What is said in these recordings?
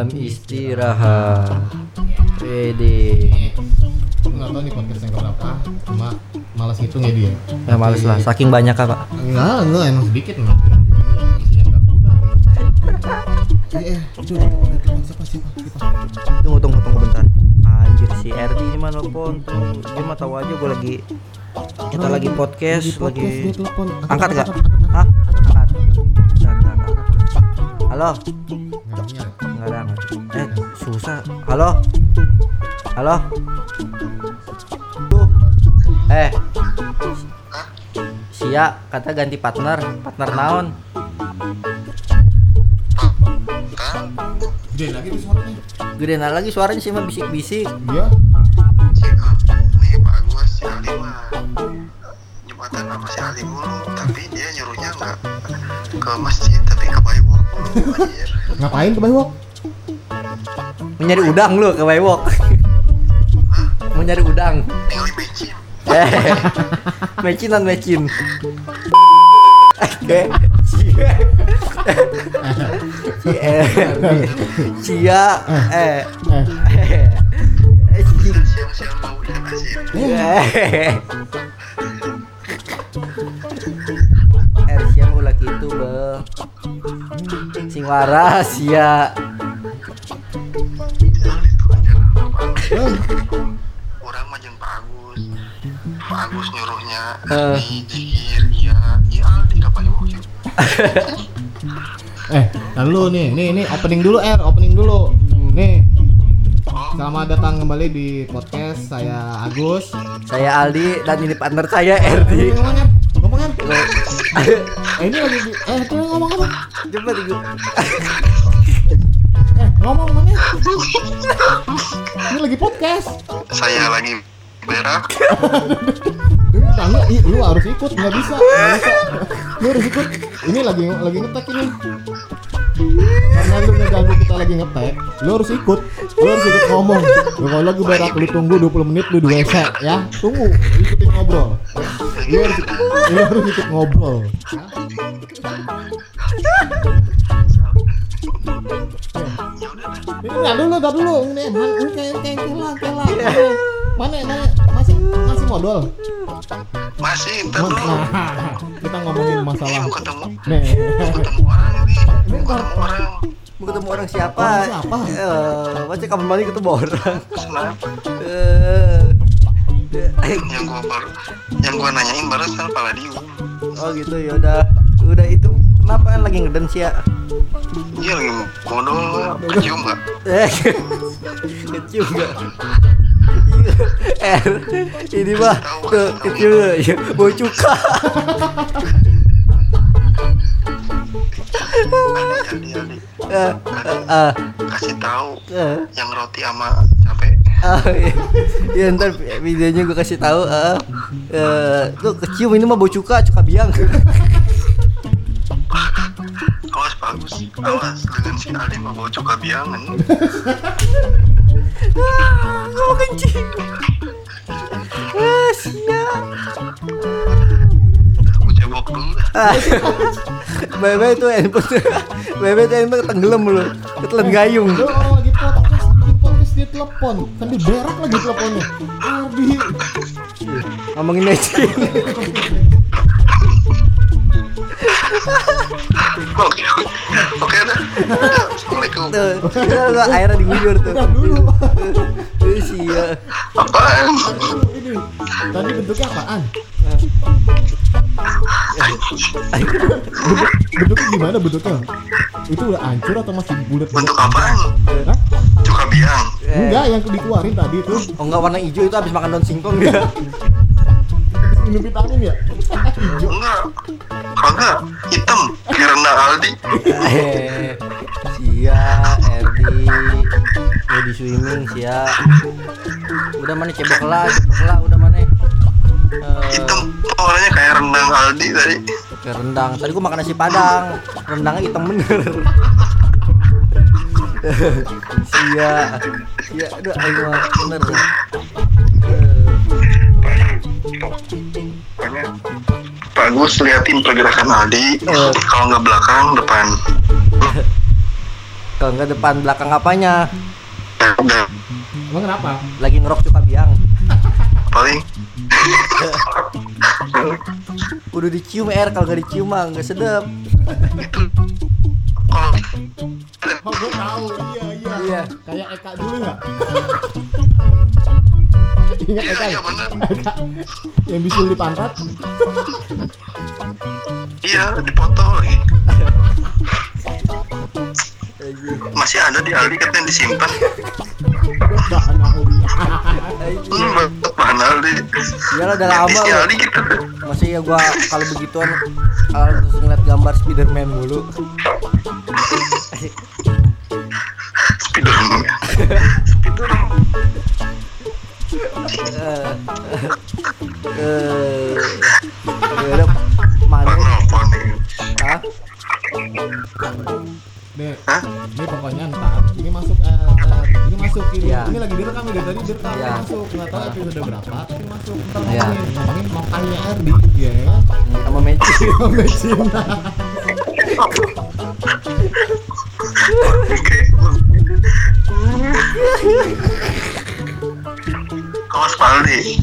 Jam istirahat Aku nggak tahu nih podcast yang keberapa, cuma malas hitung ya dia. Ya males lah, saking banyak pak Enggak, enggak emang sedikit enggak telepon siapa siapa siapa? Tunggu tunggu tunggu bentar Anjir si RD ini nelfon Tuh, Dia mah tahu aja gue lagi Kita lagi podcast, lagi telepon. Angkat gak? angkat, angkat. Hah? Angkat. Halo? Nggak ada angkat. Eh susah Halo? Halo? Tuh Eh Sia kata ganti partner Partner naon Gede lagi suaranya. Gede lagi suaranya sih mah bisik-bisik Iya. jumatan sama si Ali mulu tapi dia nyuruhnya nggak ke masjid tapi ke Baywalk Ngapain ke Baywalk? Mau nyari udang lu ke Baywalk Mau nyari udang Eh Mecinan mecin Eh Eh, Eh Cia Eh Er siang ulah gitu be Sing waras ya eh, lalu nih, nih, nih opening dulu Er, opening dulu. Nih, selamat datang kembali di podcast saya Agus. Saya Aldi dan ini partner saya Erdi Ngomong Er, ngomong Er. Eh, ini lagi di, eh, tuh ngomong apa? Coba tiga Eh, ngomong mana? Ini lagi podcast. saya lagi berak Tanya, lu harus ikut, nggak bisa. Lu harus ikut. Ini lagi lagi ngetek ini. Karena lu ngeganggu kita lagi ngetek, lu harus ikut. Lu harus ikut ngomong. Lu kalau lagi berak, lu tunggu 20 menit, lu di WC ya. Tunggu, ikutin ngobrol. Lu harus, lu harus ikut ngobrol. ya. Ini nggak dulu, nggak dulu. Ini, ini kayak kayak kela, kela. Mana, mana, masih masih modal. masih Nah, kita ngomongin ini masalah. mau ketemu. Nih. ketemu orang nih Ini ketemu orang. Mau ketemu orang siapa? Orang siapa? Eh, Pasti kamar mandi ketemu orang. Kenapa? Eh, eh, yang gua baru yang gua nanyain barusan Palladium Oh gitu. Ya udah. Udah itu. Kenapa lagi ngedance ya? iya lagi modal kecium nggak? Eh Kecium gak? Eh Ini mah Tuh kecium ya. Bau cuka. Aldi Aldi Aldi Eh, eh, kasih tahu yang roti sama capek Ah, iya. ya ntar videonya gue kasih tahu ah eh tuh kecium ini mah bau cuka cuka biang. Awas bagus awas dengan si Aldi mah bawa cuka biangan ah mau kencing ah siap. Aku cebok dulu ah. Bebe itu handphone. Bebe itu handphone tenggelam lu ketelan gayung. Lu orang lagi podcast, bikin podcast dia telepon. Sambil berak lagi teleponnya. Ardi. ngomongin mecin oke oke. Dah assalamualaikum tuh tuh airnya diguyur tuh Udah dulu. tuh siap apaan Ini. Tadi bentuknya apaan? Bentuk, bentuknya gimana bentuknya? Itu udah hancur atau masih bulat? bentuk apaan Hah? cuka biang Enggak, yang dikeluarin tadi itu oh enggak warna hijau itu habis makan daun singkong dia minum vitamin ya? Enggak kagak hitam kayak rendang Aldi Eh, Sia, Erdi, Lady Swimming, Sia. Udah mana cebok lah, cebok lah, udah mana. Eh, hitam warnanya kayak rendang Aldi tadi ke rendang. Tadi gua makan nasi padang, rendangnya hitam bener. Sia, Sia, aduh, ayo bener. Eh, Pak Agus liatin pergerakan Aldi. Eh. Kalau nggak belakang, depan. Kalau nggak depan belakang apanya? Ya, udah. Emang kenapa? Lagi ngerok cuka biang. Paling Kudu dicium R kalau nggak dicium mah nggak sedap. kalau Oh, gue tahu. Iya, iya. Iya. Kayak Eka dulu nggak? Ingat iya bener. Eka yang bisul di pantat. Iya, dipoto lagi. Masih ada di Aldi katanya disimpan. Bahan. Hmm, banget bahan Aldi. Iyalah udah lama gitu. Masih ya gua kalau begituan kalau terus ngeliat gambar Spiderman mulu. Spiderman. Eh, ya udah mana? Hah? Nih, Hah? ini pokoknya ntar ini masuk eh, eh, ini masuk ini Iya. ini lagi direkam ya dari tadi direkam Iya. masuk nggak tahu episode berapa tapi masuk ntar Iya. ngomongin ngomongin makanya Erdi ya kan Sama Magic. sampai Cina Oke. Awas Pak Aldi.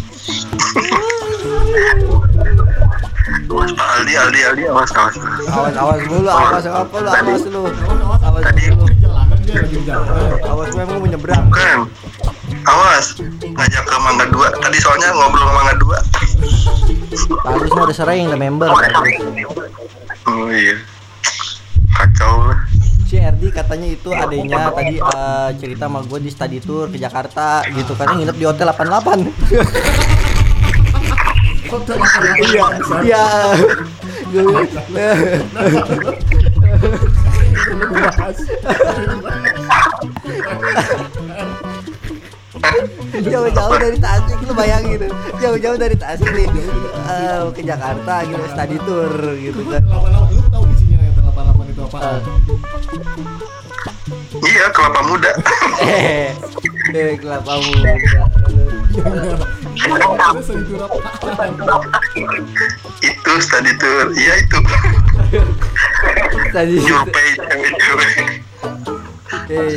Awas Pak Aldi, Aldi, Aldi, awas, awas. Awas awas dulu, awas apa lu, awas lu. Awas Tadi. dulu. Awas gue emang mau nyebrang. Bukan. Awas. Ngajak ke Mangga 2. Tadi soalnya ngobrol sama Mangga 2. Bagus mah udah sering udah member bagus. Oh iya. Kacau lah. Si RD katanya itu adanya tadi eh, cerita sama gue di study tour ke Jakarta gitu kan nginep di hotel 88. hotel iya Iya. Jauh-jauh dari Tasik lu bayangin Jauh-jauh dari Tasik nih eh, ke Jakarta gitu study tour gitu kan. 88 lu tahu isinya hotel 88 itu apa Iya, kelapa muda. Eh, kelapa muda. itu study tour. Iya itu. Cewek-cewek. Eh,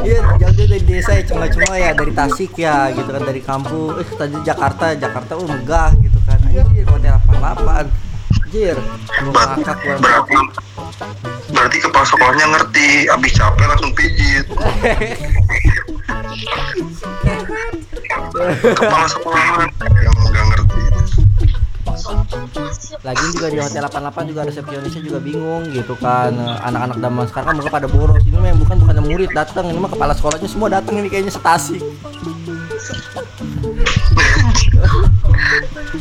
Iya, jauh-jauh dari desa ya cuma-cuma ya dari Tasik ya gitu kan dari kampung. Eh tadi Jakarta, Jakarta oh megah gitu kan. Anjir hotel 88. Anjir, lu Ber- ngakak gua. berarti berarti kepala sekolahnya ngerti abis capek langsung pijit kepala sekolah yang nggak ngerti Lagi juga di hotel 88 juga resepsionisnya juga bingung gitu kan. Anak-anak zaman sekarang kan mereka pada boros. Ini mah yang bukan bukan murid datang, ini mah kepala sekolahnya semua datang ini kayaknya setasik.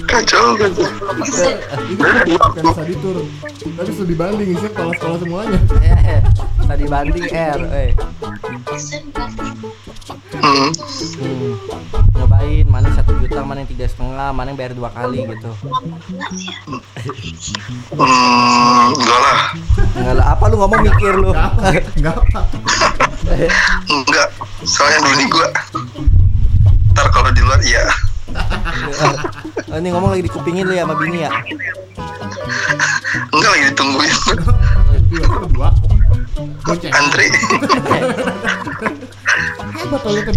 Kacau kacau itu bukan study tour tapi studi banding sih sekolah-sekolah semuanya Eh, tadi banding R, eh. hmm. Hmm. Nyobain mana yang satu juta, mana yang tiga setengah, mana yang bayar dua kali gitu. hmm enggak lah Enggak lah, apa lu ngomong mikir lu? nggak apa nggak apa enggak soalnya dulu nih gua ntar kalau di luar iya Oh, ini ngomong lagi dikupingin lu ya sama bini ya? enggak lagi ditungguin. Antri.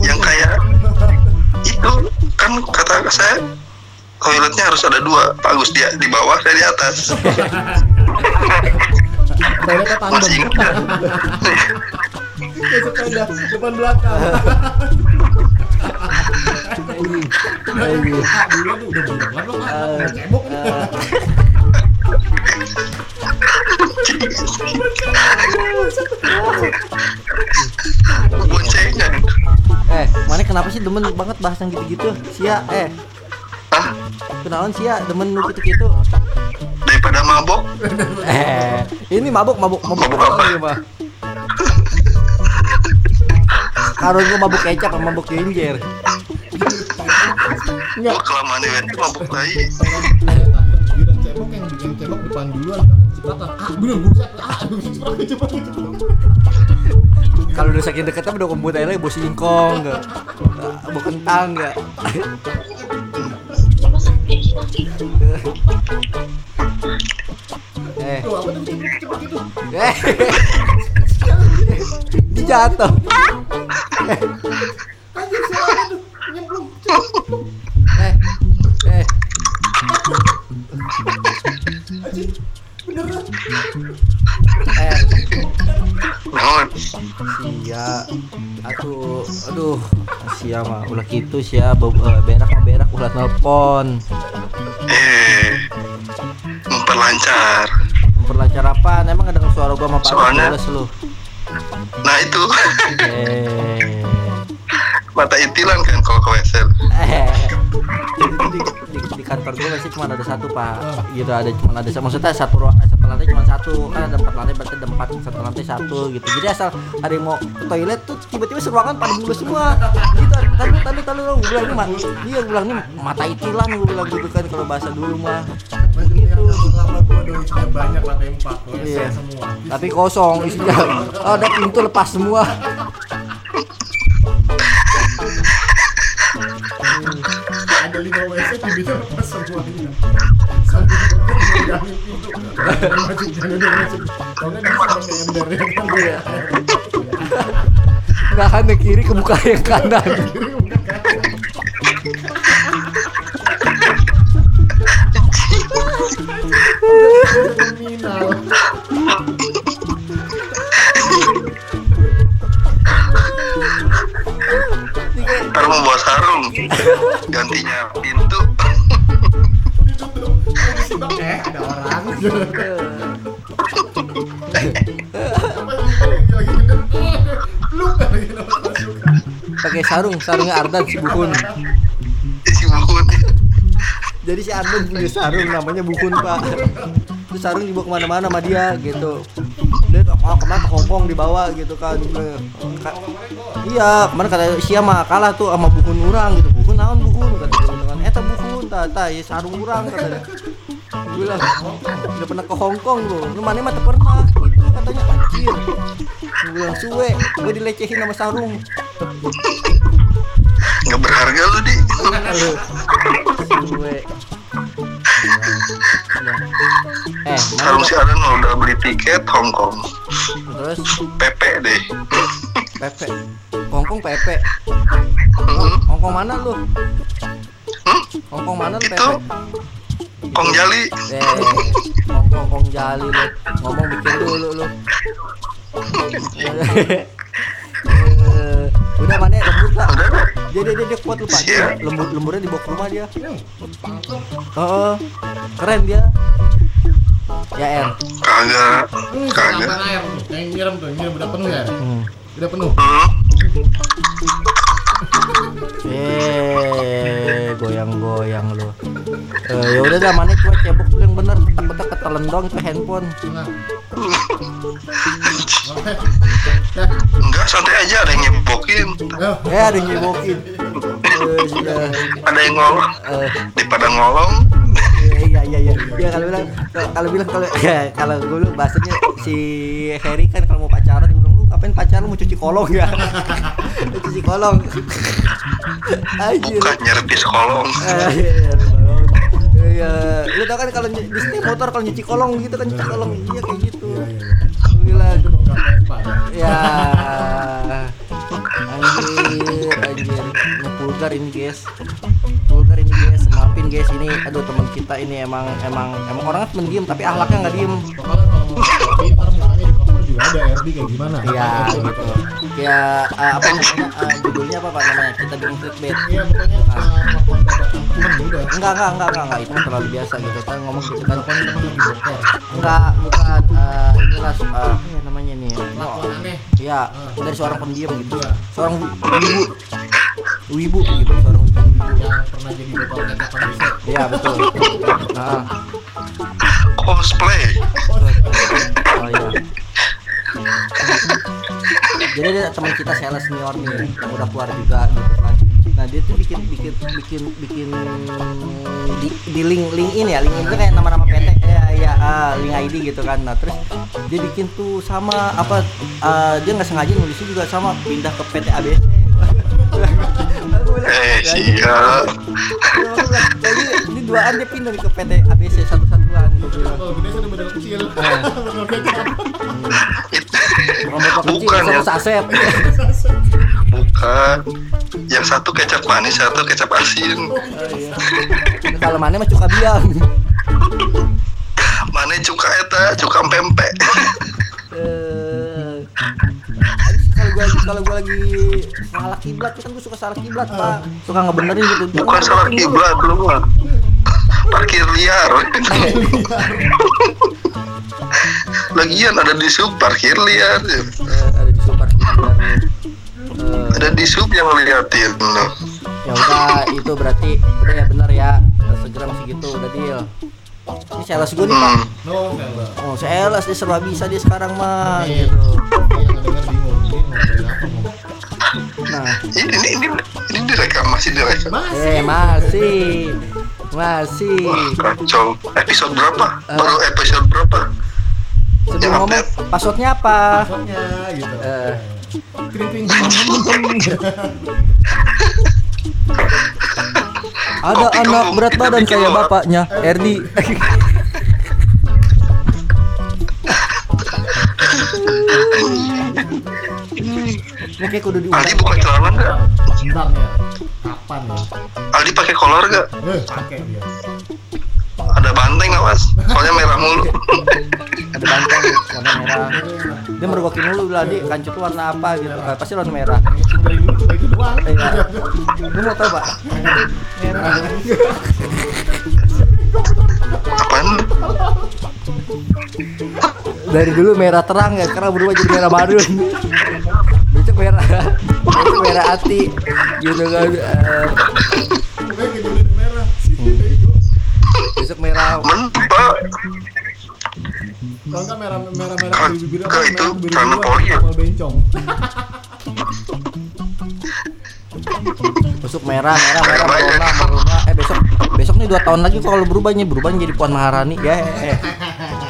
Yang kayak itu kan kata saya toiletnya harus ada dua. Pak Agus dia di bawah saya di atas. Toiletnya tandem. Masih ingat sepeda depan belakang Dulu tuh udah cebok Eh, mana kenapa sih demen banget bahas yang gitu-gitu? Sia, eh, Hah? kenalan Sia demen lu gitu-gitu. daripada mabok Eh, ini mabuk, mabuk, mabuk, Mabuk apa? mah. Karun gua mabuk kecap sama mabuk ginger. Enggak gua kelamaan di WC mabok lagi. Giliran cebok yang yang cebok depan duluan cipratan ah bener buset ah cepet cepet cepet Kalau udah saking deketnya udah komputernya bau singkong enggak. Bau kentang enggak. eh. Eh. Dia jatuh sia mah ulah gitu sia eh, berak mah berak? Ulah nelpon. Eh, memperlancar. memperlancar apa emang ada suara gua sama Pak Soalnya- lu? Nah itu. Eh. Mata intilan kan kalau ke WC. Eh kantor gue masih cuma ada satu pak. Gitu ada cuma ada maksudnya satu ruang satu lantai cuma satu. Kan ada empat lantai berarti ada empat satu lantai satu gitu. Jadi asal ada yang mau ke toilet tuh tiba-tiba seruangan pada mulus semua. Gitu tadi tadi tadi lo gue bilang ini ma- iya gue bilang ini mata itilan gue bilang gitu kan kalau bahasa dulu mah. Isinya banyak lantai empat, Iya. semua. tapi kosong isinya oh, ada pintu lepas semua ada lima WC pintunya lepas semuanya sambil pintu masuk masuk kalau nggak bisa pakai ember ya kan Iya. nahan yang kiri kebuka yang kanan kriminal sarung sarungnya Ardan si Bukun. Isi buku nih. jadi si Ardan punya sarung namanya Bukun pak. Itu sarung dibawa ke mana-mana sama dia gitu. Dia mau ke mana ke Hongkong dibawa gitu kan. Ka- iya kemarin kata Sia mah kalah tuh sama Bukun orang gitu. Bukun naon Bukun? Kata dia kan eta Bukun tata ya sarung orang kata dia. Bilang udah pernah ke Hongkong lu. Lu mana mah pernah gitu katanya anjir. Gue bilang suwe gue dilecehin sama sarung Nggak berharga lu di. eh mana Sarung si mah udah beli tiket Hong Kong. terus? PP deh. Pepe. Hongkong Pepe. Hmm, Hongkong mana lu? Hmm, Hongkong mana lu Pepe? Kong Jali. eh Hongkong Hong jali lu. Ngomong bikin dulu lu udah mana ya lembur tak dia dia dia, dia kuat lupa dia Siap. lembur lemburnya dibawa ke rumah dia oh keren dia ya er Kagak. Hmm, Kagak. Yang nyiram tuh, nyiram udah penuh ya? hmm. Udah penuh. Eh, goyang-goyang lu. Eh, ya udah dah mana cuma cebok yang bener, takutnya ketelan dong itu handphone. Enggak, santai aja ada yang nyebokin. Ayo. Eh, ada yang nyebokin. Eh. Ada yang ngolong. Eh, Daripada ngolong, iya iya iya. Ya kalau bilang kalau bilang kalau ya kalau gue bilang bahasanya si Harry kan kalau mau pacaran dia bilang lu ngapain pacaran mau cuci kolong ya? Cuci kolong. Bukan nyerpis kolong. Eh, iya, iya. Iya, lu tau kan kalau di motor kalau nyuci kolong gitu kan nyuci kolong. Iya kayak gitu. Gua bilang, Itu mau ngapain Pak ya? ya anjir anjir. Ini vulgar ini guys. Vulgar ini guys. Maafin guys ini aduh teman kita ini emang emang emang orangnya pendiam tapi ahlaknya nggak diem. Juga ada RD kayak gimana? iya. Gitu. Eh, apa namanya eh, judulnya apa pak namanya? Kita bikin clickbait. Iya, pokoknya uh, temen udah. enggak enggak enggak enggak enggak itu terlalu biasa gitu kan ngomong gitu kan temen lagi bokor. enggak bukan eh, inilah eh, apa ya namanya nih. Iya, dari seorang pendiam gitu. Iya. Seorang wibu. Wibu gitu, seorang wibu. Yang pernah jadi kecap bisa. Iya, betul. Nah, Cosplay. oh iya. Jadi ada teman kita sales senior nih yang udah keluar juga gitu kan. Nah dia tuh bikin bikin bikin bikin di, di link link ini ya link itu kayak nama-nama PT ya ya ah, link ID gitu kan. Nah terus dia bikin tuh sama apa ah, dia nggak sengaja nulisnya juga sama pindah ke PT ABC. Eh, "Ya, siap. ini- ini duaan kan dia pindah ke PT ABC satu-satuan gua bilang. Kalau gede sudah model kecil. Bukan, satu ya. saset. Bukan yang satu kecap manis satu kecap asin. Oh, iya. Kalau mana mah cuka biang. mana cuka eta? Cuka pempek Eh, habis kalau gua lagi salah kiblat kan gua suka salah kiblat pak. Suka ngebenerin gitu. Bukan salah kiblat lu mah. Parkir liar. Lagian ada di sub parkir liar. Eh, ada di super kiblat Eh, ada di sub yang ngeliatin ya udah itu berarti udah ya bener ya segera masih gitu udah deal ini sales gue nih pak hmm. No, oh sales dia serba bisa dia sekarang mah Iya. gitu ngomong. nah ini ini ini, ini direkam masih direkam Masih. eh masih masih Wah, kacau. Episode berapa? Eh. Baru episode berapa? sebelum ngomong passwordnya apa Maksudnya gitu. Eh. Kring. ada anak berat badan kayak bapaknya Erdi Ini kayak kudu diundang Aldi buka celana nggak? Bentar ya. Kapan ya? Aldi pakai kolor nggak? Eh, pakai dia. Ada banteng nggak mas? Soalnya merah mulu. ada banteng warna merah dia mergokin dulu lah di kancut warna apa gitu Eh, pasti warna merah itu doang. Eh, iya. lu mau tau pak merah Apaan? dari dulu merah terang ya sekarang berubah jadi merah marun besok merah besok merah hati gitu kan Eh, Kalau kan merah merah merah Kak, di bibir apa? itu Merah bibir poli ya? kapal bencong. besok merah merah merah merona merona eh besok besok nih dua tahun lagi kalau berubahnya berubah jadi puan maharani ya eh, eh.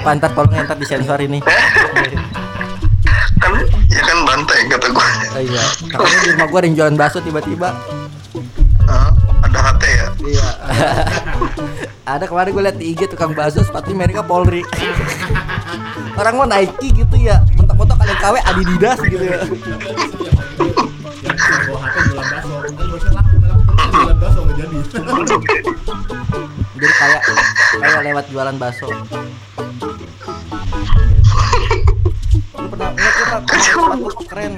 pantar tolong ntar disensor ini Kan ya kan banteng kata gue. Eh, iya katanya di rumah gua ada yang jualan bakso tiba-tiba Ah, ada HT ya? iya. Ada kemarin gue liat di IG tukang bakso sepatu mereka Polri. Orang mau Nike gitu ya mentok-mentok kalian KW Adidas gitu ya. Jadi kayak kayak lewat jualan bakso sepatu keren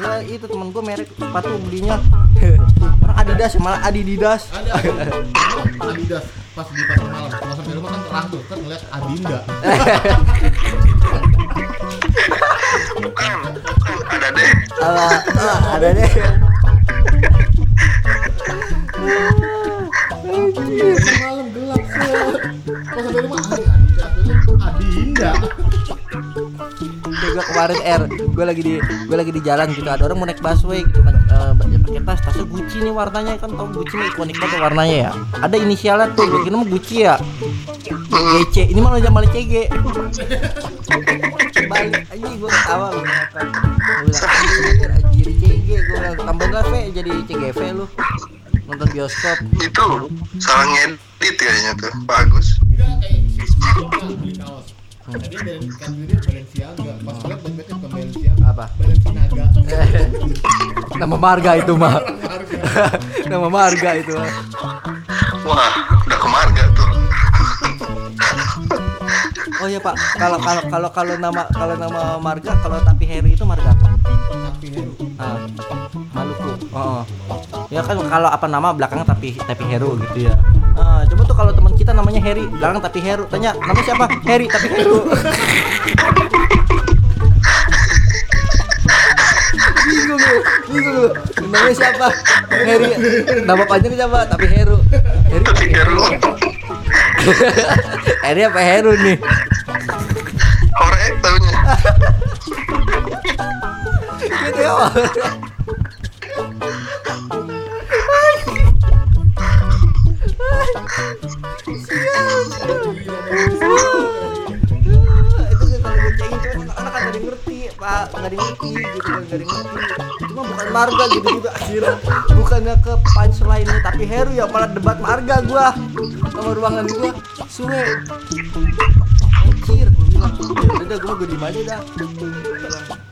ya itu temen gue merek sepatu belinya orang Adidas malah Adidas Ada. Adidas pas di pasar malam. Kalau sampai rumah kan terang tuh kan ngeliat Adinda. Bukan, bukan. Ada deh. Ala, ada deh malam gelap. Pas sampai rumah ada Adidas. Itu Adinda. Gue kemarin R, gue lagi di gue lagi di jalan gitu. Ada orang mau naik busway gitu kan. Eh, ya pakai tas. Tasnya Gucci nih warnanya kan. Tau Gucci nih ikonik banget warnanya ya. Ada inisialnya tuh. Gue kira mah Gucci ya. GC ini malah malah CG balik. Aja gue ketawa gue bilang anjir CG gue bilang tambahin lah Ve jadi CGV lu. Nonton bioskop. Itu salah ngedit kayaknya tuh. Bagus. Enggak kayak Tadi kan diri Balenciaga. Pas lihat dompetnya bukan Balenciaga. Apa? Balenciaga. nama marga itu mah nama marga itu Wah, udah ke marga tuh. Oh iya pak, kalau kalau kalau kalau nama kalau nama marga kalau tapi Heri itu marga apa? Tapi Heru. Ah, Maluku. Oh, ya kan kalau apa nama belakangnya tapi tapi Heru gitu ya. Ah, coba tuh kalau teman kita namanya Heri, belakang tapi Heru, tanya namanya siapa? Heri tapi Heru. bingung lu, bingung lu. Namanya siapa? Heri. Nama panjangnya siapa? Tapi Heru. Heri Tapi Heru. Heri apa Heru nih? Hore tahunya. gitu ya nggak ada yang ngerti gitu kan nggak ada yang ngerti itu mah bukan marga gitu gitu akhirnya bukannya ke punchline nih tapi Heru ya malah debat marga gua. Sama ruangan gua suwe anjir gua bilang "Ya udah gua gue diem aja dah.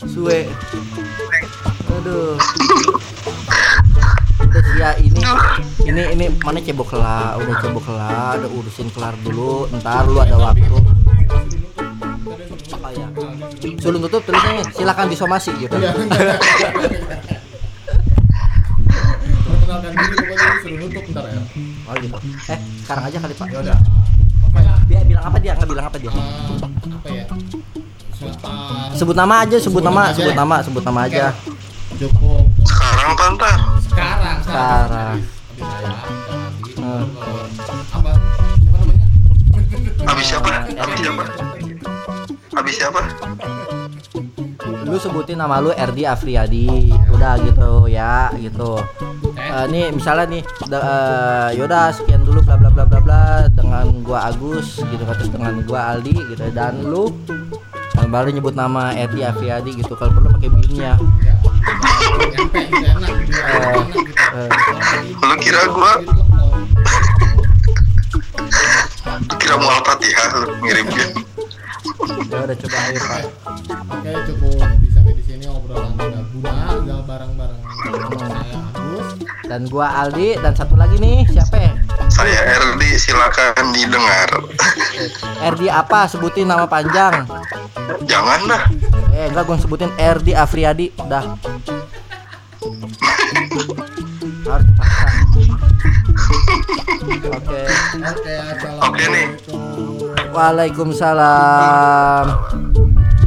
Suwe aduh. Terus ya ini ini ini mana cebok lah udah cebok lah udah urusin kelar dulu ntar lu ada waktu apa ya sulung tutup tulisannya silakan disomasi gitu Iya. Perkenalkan diri pokoknya suruh nutup ntar ya. oh gitu eh sekarang aja kali pak Ya udah. Apa ya? dia bilang apa dia nggak bilang apa dia Eh, apa ya? Se- eh, sebut nama aja sebut Sebut nama nama aja sebut nama sebut nama aja cukup Sekarang ntar? sekarang Sekarang. Saya Hmm. apa? Siapa namanya? Habis siapa? Habis siapa? Habis siapa? lu sebutin nama lu Erdi Afriadi udah gitu ya gitu. Eh, nih misalnya nih eh, yaudah sekian dulu bla bla bla bla bla dengan gua Agus gitu kan terus dengan gua Aldi gitu. Dan lu baru nyebut nama Erdi Afriadi gitu. Kalau perlu pakai binnya Ya. Lu kira gua Lu kira mau Al-Fatihah lu ngirimnya ya udah coba ayo pak. Oke cukup. Di sampai di sini obrolan udah guna udah bareng-bareng saya Agus. Dan gua Aldi dan satu lagi nih siapa ya? Saya RD silakan didengar. Erdi apa? Sebutin nama panjang. Jangan dah. Eh enggak gua sebutin Erdi Afriadi udah harus oke. Oke Oke nih. Assalamualaikum Waalaikumsalam.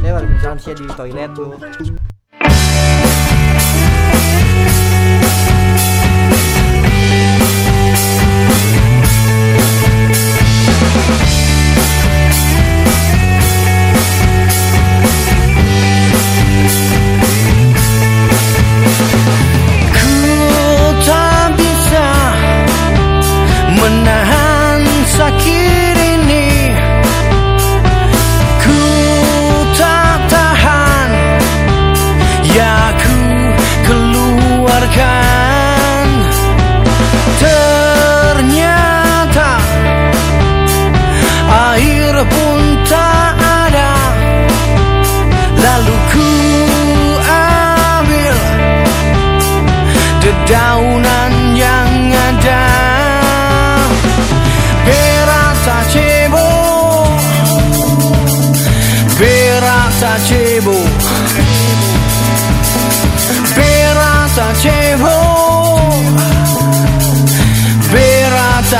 Eh, waalaikumsalam saya di toilet tuh. Keluarkan Ternyata Air pun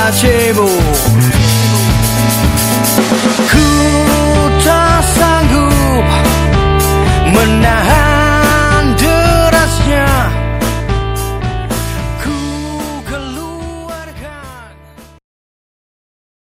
piacevo. Cool.